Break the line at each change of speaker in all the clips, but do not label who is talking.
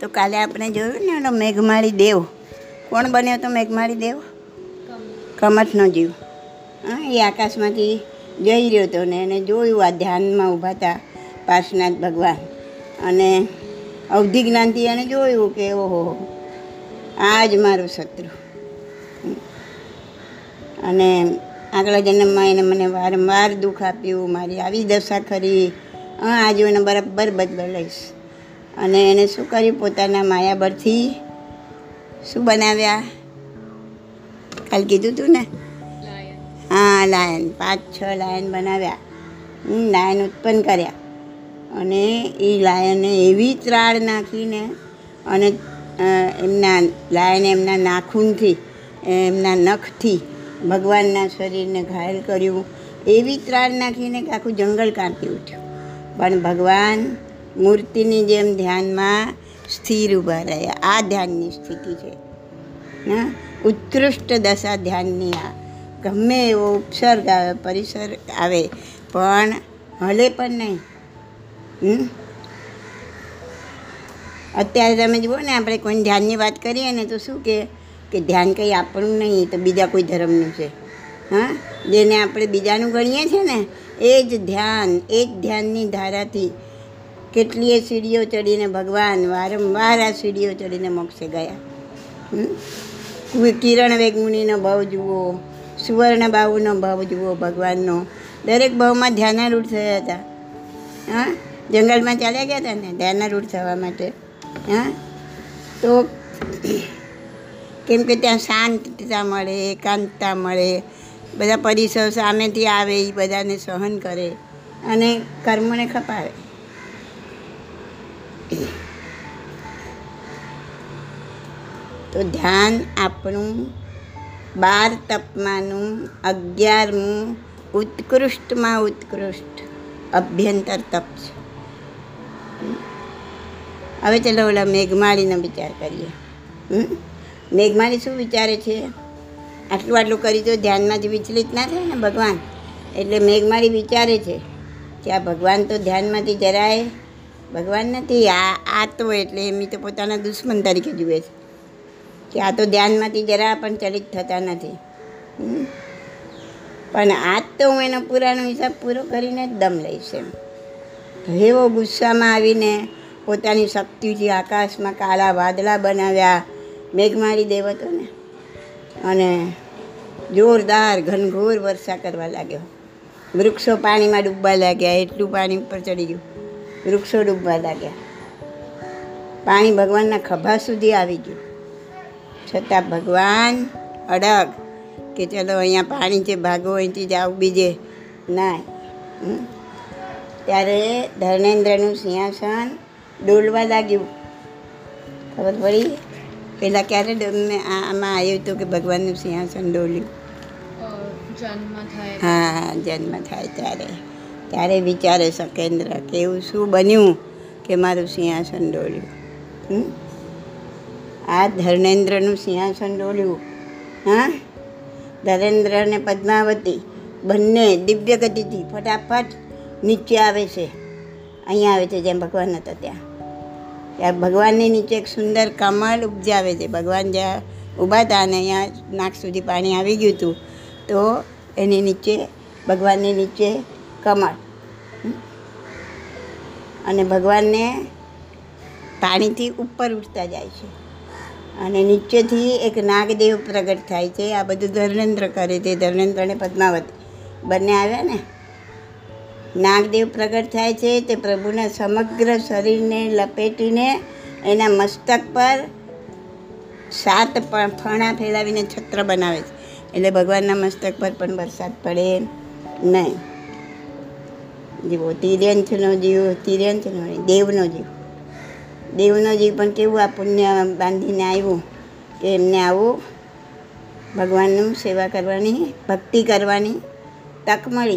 તો કાલે આપણે જોયું ને એનો મેઘમાળી દેવ. કોણ બન્યો તો મેઘમાળી દેવ? કમઠનો જીવ. હા, એ આકાશમાંથી જઈ રહ્યો હતો ને એને જોયું આ ધ્યાનમાં ઊભા હતા પાર્શનાથ ભગવાન. અને અવધિ જ્ઞાનથી એણે જોયું કે, ઓહો, આ જ મારું શત્રુ. અને આગલા જન્મમાં એને મને વારંવાર દુઃખ આપ્યું, મારી આવી દશા ખરી. હા, આજે એને બરાબર બદલો લઈશ. અને એણે શું કર્યું? પોતાના માયાબળથી શું બનાવ્યા? કાલ કીધું તું ને? હા, લાયન. પાંચ, છ લાયન બનાવ્યા. હું લાયન ઉત્પન્ન કર્યા. અને એ લાયને એવી ત્રાળ નાખીને અને એમના લાયને એમના નાખૂનથી, એમના નખથી ભગવાનના શરીરને ઘાયલ કર્યું. એવી ત્રાળ નાખીને કે આખું જંગલ કાપી ઉઠ્યું. પણ ભગવાન મૂર્તિની જેમ ધ્યાનમાં સ્થિર ઊભા રહ્યા. આ ધ્યાનની સ્થિતિ છે. હા? ઉત્કૃષ્ટ દશા ધ્યાનની આ. ગમે એવો ઉપસર્ગ આવે, પરિસર આવે, પણ હલે પણ નહીં? અત્યારે તમે જુઓ ને, આપણે કોઈ ધ્યાનની વાત કરીએ ને, તો શું કે કે ધ્યાન કંઈ આપણું નહીં તો બીજા કોઈ ધર્મનું છે. હા? જેને આપણે બીજાનું ગણીએ છીએ ને, એ જ ધ્યાન, એ જ ધ્યાનની ધારાથી કેટલીય સીડીઓ ચડીને ભગવાન વારંવાર આ સીડીઓ ચડીને મોક્ષે ગયા. કિરણ વેગમુનિનો ભાવ જુઓ, સુવર્ણ બાબુનો ભાવ જુઓ ભગવાનનો. દરેક ભાવમાં ધ્યાનારૂઢ થયા હતા. હા? જંગલમાં ચાલ્યા ગયા હતા ને? ધ્યાનારૂઢ થવા માટે. હા? તો કેમ કે ત્યાં શાંતતા મળે, એકાંતતા મળે. બધા પરિસર સામેથી આવે, એ બધાને સહન કરે અને કર્મને ખપાવે. તો ધ્યાન આપણું બાર તપમાનું, અગિયારમું ઉત્કૃષ્ટમાં ઉત્કૃષ્ટ અભ્યંતર તપ છે. હવે ચલો ઓલા મેઘમાળીનો વિચાર કરીએ? મેઘમાળી શું વિચારે છે? આટલું આટલું કરી તો ધ્યાનમાંથી વિચલિત ના થાય ને ભગવાન? એટલે મેઘમાળી વિચારે છે કે આ ભગવાન તો ધ્યાનમાંથી જરાય ભગવાન નથી, આ આ તો એટલે એમની તો પોતાના દુશ્મન તરીકે જુએ છે. કે આ તો ધ્યાનમાંથી જરા પણ ચલિત થતા નથી? પણ આજ તો હું એનો પુરાણો હિસાબ પૂરો કરીને જ દમ લઈશ એમ. એવો ગુસ્સામાં આવીને પોતાની શક્તિથી આકાશમાં કાળા વાદળા બનાવ્યા મેઘમારી દેવ હતો અને જોરદાર ઘનઘોર વર્ષા કરવા લાગ્યો. વૃક્ષો પાણીમાં ડૂબવા લાગ્યા, એટલું પાણી ઉપર ચડી ગયું. વૃક્ષો ડૂબવા લાગ્યા. પાણી ભગવાનના ખભા સુધી આવી ગયું. છતાં ભગવાન અડગ કે ચલો અહીંયા પાણી છે ભાગો અહીંથી જાઓ બીજે. ના ત્યારે ધર્મેન્દ્રનું સિંહાસન ડોલવા લાગ્યું. ખબર પડી? પહેલાં ક્યારે આમાં આવ્યું હતું કે ભગવાનનું સિંહાસન ડોલ્યું?
જન્મ થાય.
હા જન્મ થાય ત્યારે. ત્યારે વિચારે સકેન્દ્ર કે એવું શું બન્યું કે મારું સિંહાસન ડોલ્યું? હમ? આ ધર્મેન્દ્રનું સિંહાસન ડોલ્યું. હા? ધરેન્દ્ર અને પદ્માવતી બંને દિવ્ય ગતિથી ફટાફટ નીચે આવે છે. અહીંયા આવે છે જેમ ભગવાન હતા ત્યાં. ત્યાં ભગવાનની નીચે એક સુંદર કમળ ઉપજાવે છે. ભગવાન જ્યાં ઊભા હતા અને અહીંયા નાક સુધી પાણી આવી ગયું હતું, તો એની નીચે, ભગવાનની નીચે કમળ. અને ભગવાનને પાણીથી ઉપર ઉઠતા જાય છે. અને નીચેથી એક નાગદેવ પ્રગટ થાય છે. આ બધું ધર્મેન્દ્ર કરે છે. ધર્મેન્દ્ર અને પદ્માવત બંને આવ્યા ને? નાગદેવ પ્રગટ થાય છે તે પ્રભુના સમગ્ર શરીરને લપેટીને એના મસ્તક પર સાત ફણા ફેલાવીને છત્ર બનાવે છે. એટલે ભગવાનના મસ્તક પર પણ વરસાદ પડે નહીં. જીવો તિર્યંથનો જીવ તિર્યંથનો દેવનો જીવ. દેવનો જીવ પણ કેવું આ પુણ્ય બાંધીને આવ્યું કે એમને આવું ભગવાનનું સેવા કરવાની, ભક્તિ કરવાની તક મળી.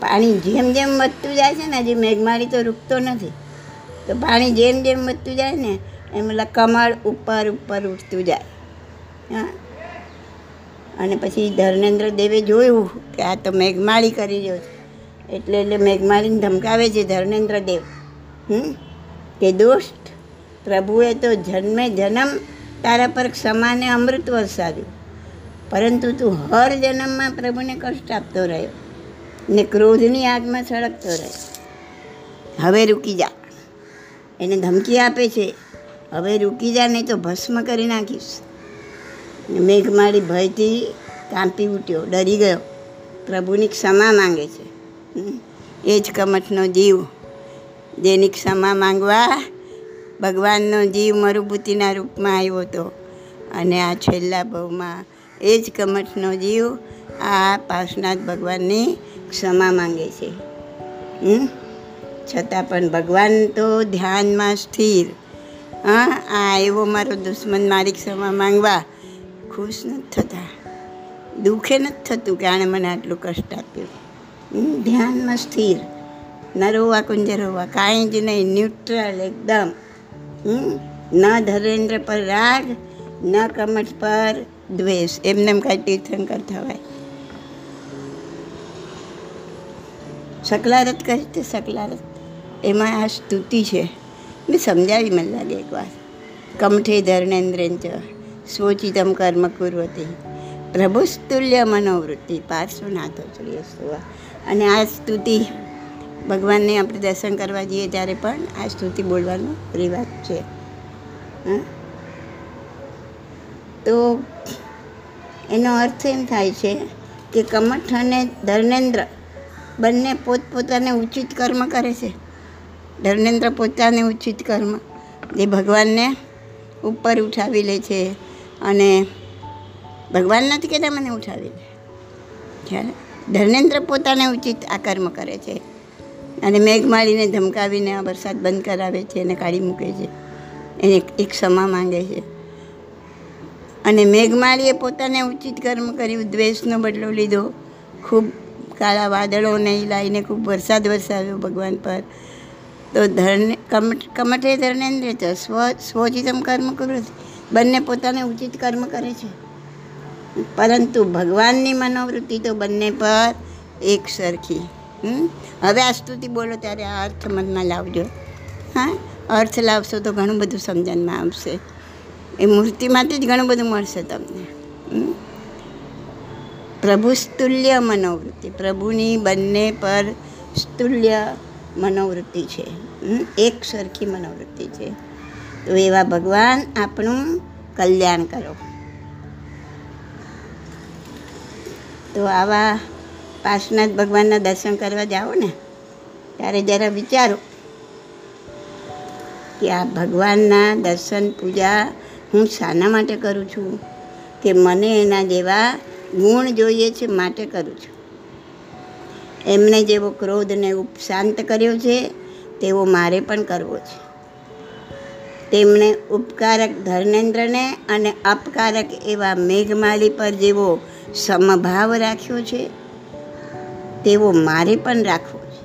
પાણી જેમ જેમ વધતું જાય છે ને, હજી મેઘમાળી તો રૂકતો નથી. તો પાણી જેમ જેમ વધતું જાય ને, એમ કમળ ઉપર ઉપર ઉઠતું જાય. હા. અને પછી ધર્મેન્દ્ર દેવે જોયું કે આ તો મેઘમાળી કરી રહ્યો છે. એટલે એટલે મેઘમાળીને ધમકાવે છે ધર્મેન્દ્ર દેવ. કે દોસ્ત, પ્રભુએ તો જન્મે જન્મ તારા પર ક્ષમાને અમૃત વરસાવ્યું. પરંતુ તું હર જન્મમાં પ્રભુને કષ્ટ આપતો રહ્યો ને ક્રોધની આગમાં સળગતો રહ્યો. હવે રૂકી જા. એને ધમકી આપે છે. હવે રૂકી જા નહીં તો ભસ્મ કરી નાખીશ. મેઘ મારી ભયથી કાંપી ઉઠ્યો, ડરી ગયો. પ્રભુની ક્ષમા માંગે છે. એ જ કમઠનો જીવ. જેની ક્ષમા માંગવા ભગવાનનો જીવ મરુભૂતિના રૂપમાં આવ્યો હતો. અને આ છેલ્લા ભાવમાં એ જ કમઠનો જીવ આ પાર્શનાથ ભગવાનની ક્ષમા માંગે છે? છતાં પણ ભગવાન તો ધ્યાનમાં સ્થિર. હા, આ એવો મારો દુશ્મન મારી ક્ષમા માંગવા ખુશ નથી થતા. દુઃખે નથી થતું કે આણે મને આટલું કષ્ટ આપ્યું. ધ્યાનમાં સ્થિર. ન રોવા કુંજ રોવા કાંઈ જ નહીં ન્યુટ્રલ એકદમ. ન ધરેન્દ્ર પર રાગ, ન કમઠ પર દ્વેષ. એમને એમ કાંઈ તીર્થંકર થવાય. સકલારત કહે તે સકલારત એમાં આ સ્તુતિ છે. મેં સમજાવી મને લાગે એકવાર. કમઠે ધર્ણેન્દ્રેન્ચ સ્વચિતમ કર્મ કુર્વતી. પ્રભુસ્તુલ્ય મનોવૃત્તિ, પાર્શ્વનાથો શ્રી અને આ સ્તુતિ ભગવાનને આપણે દર્શન કરવા જઈએ ત્યારે પણ આ સ્તુતિ બોલવાનો રિવાજ છે? તો એનો અર્થ એમ થાય છે કે કમઠ અને ધર્મેન્દ્ર બંને પોતપોતાને ઉચિત કર્મ કરે છે. ધર્મેન્દ્ર પોતાને ઉચિત કર્મ, જે ભગવાનને ઉપર ઉઠાવી લે છે અને ભગવાન નથી કહેતા મને ઉઠાવી લે. ધર્મેન્દ્ર પોતાને ઉચિત આ કર્મ કરે છે. અને મેઘમાળીને ધમકાવીને આ વરસાદ બંધ કરાવે છે અને કાઢી મૂકે છે. એને એક ક્ષમા માંગે છે. અને મેઘમાળીએ પોતાને ઉચિત કર્મ કર્યું, દ્વેષનો બદલો લીધો. ખૂબ કાળા વાદળોને લાવીને ખૂબ વરસાદ વરસાવ્યો ભગવાન પર. તો ધરને કમઠ ધર્ણેન્દ્ર છે. સ્વ સ્વચિતમ કર્મ કરું બંને પોતાને ઉચિત કર્મ કરે છે. પરંતુ ભગવાનની મનોવૃત્તિ તો બંને પર એક સરખી? હવે આ સ્તુતિ બોલો ત્યારે આ અર્થ મનમાં લાવજો. હા? અર્થ લાવશો તો ઘણું બધું સમજણમાં આવશે. એ મૂર્તિમાંથી જ ઘણું બધું મળશે તમને? પ્રભુ સ્તુલ્ય મનોવૃત્તિ. પ્રભુની બંને પર સ્તુલ્ય મનોવૃત્તિ છે? એક સરખી મનોવૃત્તિ છે. તો એવા ભગવાન આપણું કલ્યાણ કરો. તો આવા પાર્શનાથ ભગવાનના દર્શન કરવા જાઓ ને, ત્યારે જરા વિચારો કે આ ભગવાનના દર્શન પૂજા હું શાના માટે કરું છું કે મને એના જેવા ગુણ જોઈએ છે માટે કરું છું? એમને જેવો ક્રોધને ઉપશાંત કર્યો છે, તેવો મારે પણ કરવો છે. તેમણે ઉપકારક ધર્મેન્દ્રને અને અપકારક એવા મેઘમાલી પર જેવો સમભાવ રાખ્યો છે તેવો મારે પણ રાખવો છે.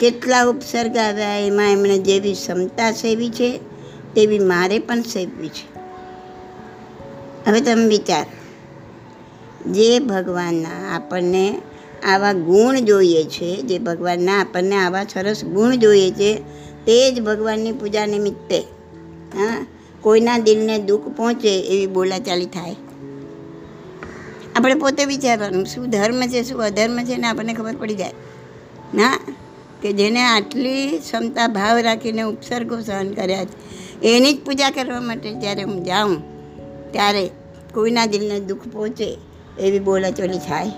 કેટલા ઉપસર્ગ આવ્યા એમાં એમણે જેવી ક્ષમતા સેવી છે, તેવી મારે પણ સેવવી છે. હવે તમે વિચાર, જે ભગવાનના આપણને આવા ગુણ જોઈએ છે, જે ભગવાનના આપણને આવા સરસ ગુણ જોઈએ છે, તે જ ભગવાનની પૂજા નિમિત્તે, હા, કોઈના દિલને દુઃખ પહોંચે એવી બોલાચાલી થાય. આપણે પોતે વિચારવાનું, શું ધર્મ છે, શું અધર્મ છે ને આપણને ખબર પડી જાય. ના, કે જેને આટલી ક્ષમતા, ભાવ રાખીને ઉપસર્ગો સહન કર્યા છે, એની જ પૂજા કરવા માટે જ્યારે હું જાઉં, ત્યારે કોઈના દિલને દુઃખ પહોંચે એવી બોલાચોલી થાય.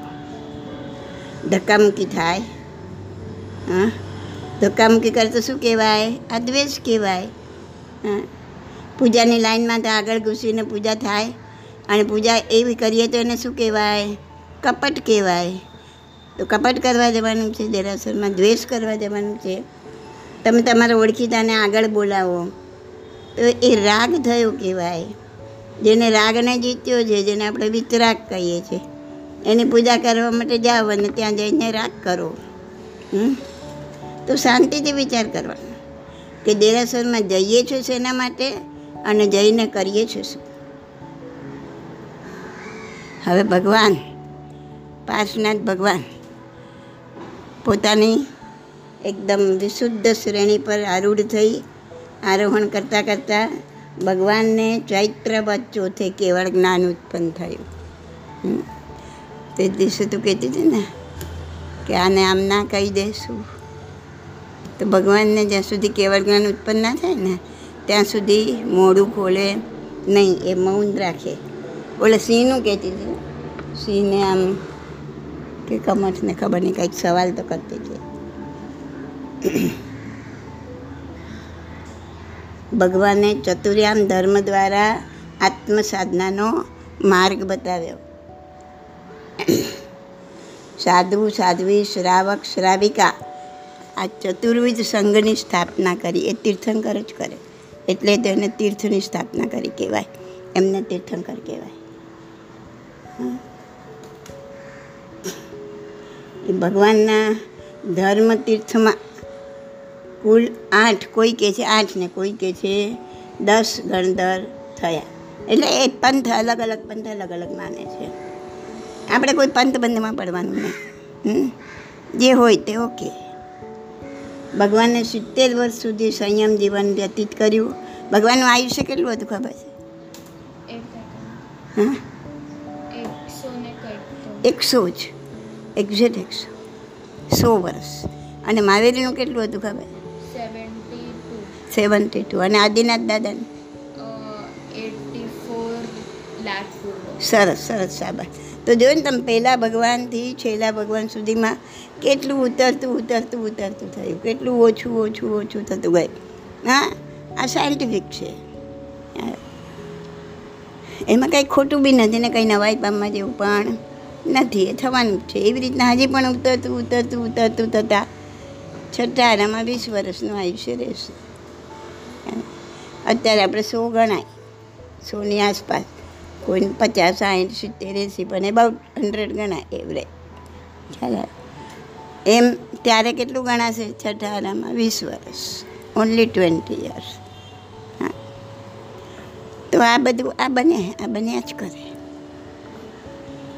ધક્કામુક્કી થાય. હા? ધક્કામુક્કી કરે તો શું કહેવાય? આ દ્વેષ કહેવાય. હા? પૂજાની લાઈનમાં તો આગળ ઘૂસીને પૂજા થાય. અને પૂજા એવી કરીએ તો એને શું કહેવાય? કપટ કહેવાય. તો કપટ કરવા જવાનું છે, દેરાસરમાં દ્વેષ કરવા જવાનું છે. તમે તમારા ઓળખીતાને આગળ બોલાવો. તો એ રાગ થયો કહેવાય. જેને રાગને જીત્યો છે, જેને આપણે વિતરાગ કહીએ છીએ. એની પૂજા કરવા માટે જાઓ અને ત્યાં જઈને રાગ કરો? તો શાંતિથી વિચાર કરવાનો. કે દેરાસરમાં જઈએ છીએ શેના માટે અને જઈને કરીએ છીએ શું? હવે ભગવાન પાર્શનાથ ભગવાન પોતાની એકદમ વિશુદ્ધ શ્રેણી પર આરૂઢ થઈ આરોહણ કરતાં કરતાં ભગવાનને ચૈત્ર ચોથે કેવળ જ્ઞાન ઉત્પન્ન થયું. તે દિવસે તું કહેતી હતી ને કે આને આમ ના કહી દેશું. તો ભગવાનને જ્યાં સુધી કેવળ જ્ઞાન ઉત્પન્ન ના થાય ને, ત્યાં સુધી મોડું ખોલે નહીં, એ મૌન રાખે. ઓલે સિંહનું કહેતી હતી. સિંહને આમ કે કમઠને ખબર નહીં, કંઈક સવાલ તો કરતી હતી. ભગવાને ચતુર્યામ ધર્મ દ્વારા આત્મ સાધનાનો માર્ગ બતાવ્યો. સાધુ, સાધ્વી, શ્રાવક, શ્રાવિકા આ ચતુર્વિધ સંઘની સ્થાપના કરી. એ તીર્થંકર જ કરે. એટલે તેને તીર્થની સ્થાપના કરી કહેવાય. એમને તીર્થંકર કહેવાય. ભગવાનના ધર્મ તીર્થમાં કુલ આઠ કોઈ કહે છે આઠ ને કોઈ કહે છે દસ ગણધર થયા. એટલે એ પંથ અલગ અલગ પંથ અલગ અલગ માને છે. આપણે કોઈ પંથ બંધમાં પડવાનું નહીં? જે હોય તે ઓકે. ભગવાને સિત્તેર વર્ષ સુધી સંયમ જીવન વ્યતીત કર્યું. ભગવાનનું આયુષ્ય કેટલું હતું ખબર છે? હા?
એકસો
જ. એક્ઝેક્ટ એકસો સો. વર્ષ. અને માવેલીનું કેટલું હતું ખબર?
Seventy two.
અને આદિનાથ દાદાને? સરસ સરસ સાબા તો જોયું ને તમે પહેલાં ભગવાનથી છેલ્લા ભગવાન સુધીમાં કેટલું ઉતરતું ઉતરતું ઉતરતું થયું. કેટલું ઓછું ઓછું ઓછું થતું ગયું. હા? આ સાયન્ટિફિક છે. એમાં કંઈ ખોટું બી નથી ને કંઈ નવાઈ પામવા જેવું પણ નથી, એ થવાનું છે. એવી રીતના હજી પણ ઉતરતું ઉતરતું ઉતરતું થતાં છઠ્ઠારામાં વીસ વર્ષનું આયુષ્ય રહેશે. અત્યારે આપણે સો ગણાય. સોની આસપાસ કોઈને પચાસ સાઠ સિત્તેર, એંસી પણ એબાઉટ હંડ્રેડ ગણાય એવરેજ ચાલે. એમ ત્યારે કેટલું ગણાશે છઠ્ઠારામાં વીસ વર્ષ. ઓનલી ટ્વેન્ટી યર્સ હા. તો આ બધું આ બને આ બન્યા જ કરે.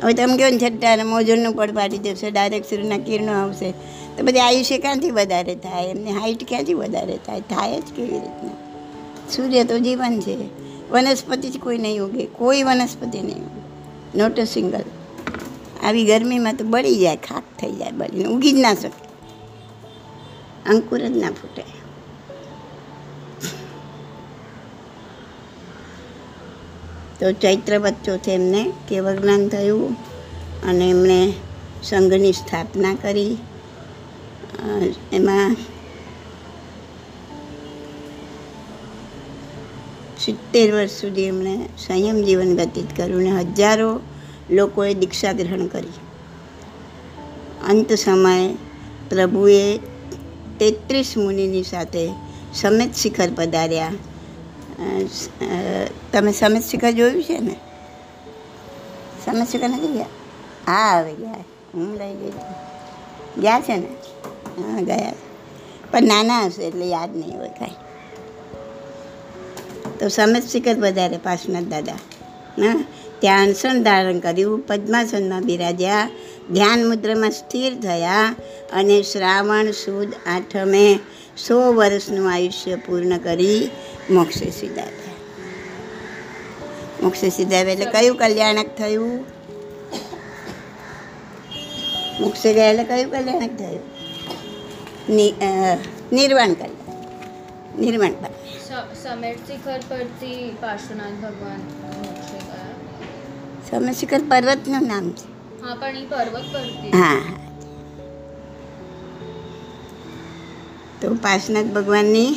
હવે તમે કહો ને છઠ્ઠા મોજરનું પડ પાડી દેશે ડાયરેક્ટ સૂર્યના કિરણો આવશે. તો બધી આયુષ્ય ક્યાંથી વધારે થાય? એમની હાઇટ ક્યાંથી વધારે થાય? થાય જ કેવી રીતના? સૂર્ય તો જીવન છે. વનસ્પતિ જ કોઈ નહીં ઉગે. કોઈ વનસ્પતિ નહીં ઉગે. નોટ અ સિંગલ આવી ગરમીમાં તો બળી જાય, ખાક થઈ જાય બળીને. ઉગી જ ના શકે. અંકુર જ ના ફૂટે. તો ચૈત્ર બચ્ચોથી એમને કેવજ્ઞાન થયું અને એમણે સંઘની સ્થાપના કરી. એમાં સિત્તેર વર્ષ સુધી એમણે સંયમ જીવન વ્યતીત કર્યું ને હજારો લોકોએ દીક્ષા ગ્રહણ કરી. અંત સમયે પ્રભુએ તેત્રીસ મુનિની સાથે સમેત શિખર પધાર્યા. તમે સમેત જોયું છે ને? સમેત નથી ગયા? હા, હવે ગયા. હું લઈ ગઈ. ગયા છે ને? હા, ગયા. પણ નાના હશે એટલે યાદ નહીં હોય કાંઈ. તો સમેત જ વધારે પાર્શ્વનાથ દાદા. હા, ત્યાં અનશન ધારણ કર્યું, પદ્માસનમાં બિરાજ્યા, ધ્યાન મુદ્રામાં સ્થિર થયા અને શ્રાવણ સુદ આઠમે સો વર્ષનું આયુષ્ય પૂર્ણ કરી મોક્ષે સીધાવ્યા મોક્ષે સીધા એટલે કયું કલ્યાણક થયું? મોક્ષે ગયા એટલે કયું કલ્યાણક થયું? નિર્વાણ કલ્યાણ. નિર્વાણ પામ્યા
સ- સમેટ શિખર પરથી પાર્શ્વનાથ ભગવાન મોક્ષે ગયા.
પર્વતનું નામ છે.
હા પણ એ પર્વત પરથી.
હા હા. તો પાર્શનાથ ભગવાનની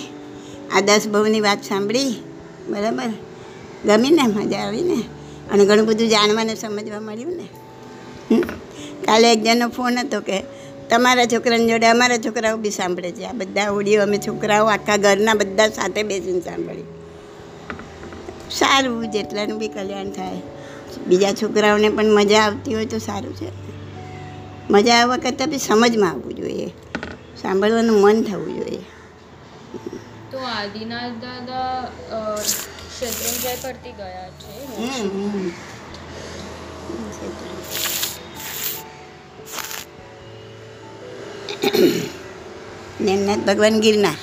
આ દસ બહુની વાત સાંભળી. બરાબર? ગમી ને? મજા આવી ને? અને ઘણું બધું જાણવાને સમજવા મળ્યું ને? કાલે એક જણનો ફોન હતો કે તમારા છોકરાની જોડે અમારા છોકરાઓ બી સાંભળે છે. આ બધા ઓડિયો અમે છોકરાઓ આખા ઘરના બધા સાથે બેસીને સાંભળી સારું, જેટલાનું બી કલ્યાણ થાય. બીજા છોકરાઓને પણ મજા આવતી હોય તો સારું છે. મજા આવવા કરતાં બી સમજમાં આવવું જોઈએ. સાંભળવાનું મન થવું જોઈએ.
તો આદિનાથ દાદા શત્રુંજય પરથી ગયા છે?
હમ, હમ. ને ભગવાન ગિરનાર.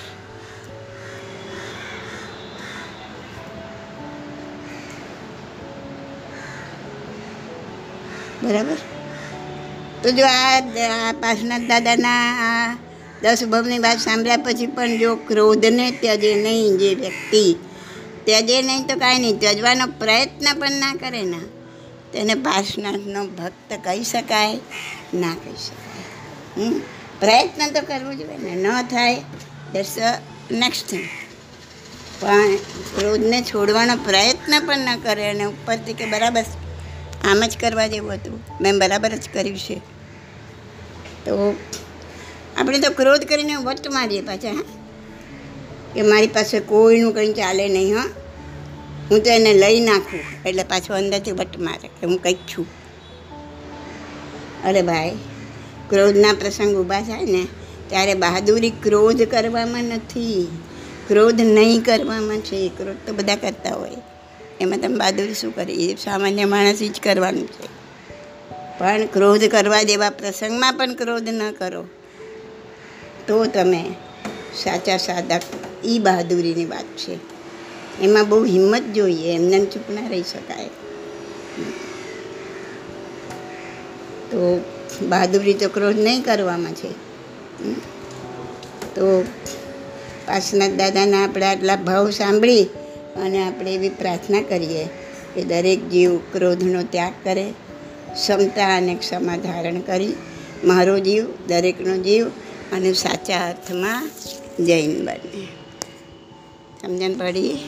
બરાબર? તો જો આ દ- દાદાના આ દસ ભવની વાત સાંભળ્યા પછી પણ જો ક્રોધને ત્યજે નહીં જે વ્યક્તિ, ત્યજે નહીં તો કાંઈ નહીં, ત્યજવાનો પ્રયત્ન પણ ના કરે ને. તેને પાર્શનાથનો ભક્ત કહી શકાય, ના કહી શકાય. હમ? પ્રયત્ન તો કરવો જોઈએ ને, ન થાય દેટ્સ નેક્સ્ટ થિંગ પણ ક્રોધને છોડવાનો પ્રયત્ન પણ ન કરે અને ઉપરથી કે બરાબર આમ જ કરવા જેવું હતું. મેં બરાબર જ કર્યું છે. તો આપણે તો ક્રોધ કરીને વટ મારીએ પાછા, હા? કે મારી પાસે કોઈનું કંઈ ચાલે નહીં, હા. હું તો એને લઈ નાખું, એટલે પાછો અંદરથી વટ મારે, કે હું કંઈક છું. અરે ભાઈ, ક્રોધના પ્રસંગ ઊભા થાય ને, ત્યારે બહાદુરી ક્રોધ કરવામાં નથી. ક્રોધ નહીં કરવામાં છે, ક્રોધ તો બધા કરતા હોય. એમાં તમે બહાદુરી શું કરી? એ સામાન્ય માણસ જ કરવાનું છે. પણ ક્રોધ કરવા જેવા પ્રસંગમાં પણ ક્રોધ ન કરો. તો તમે સાચા સાદા એ બહાદુરીની વાત છે. એમાં બહુ હિંમત જોઈએ, એમને એમ ચૂપ ના રહી શકાય. તો બહાદુરી તો ક્રોધ નહીં કરવામાં છે. તો પાસનાથ દાદાના આપણે આટલા ભાવ સાંભળી અને આપણે એવી પ્રાર્થના કરીએ કે દરેક જીવ ક્રોધનો ત્યાગ કરે, ક્ષમતા અને ક્ષમા ધારણ કરી. મારો જીવ, દરેકનો જીવ અને સાચા અર્થમાં જૈન બને. સમજણ પડી?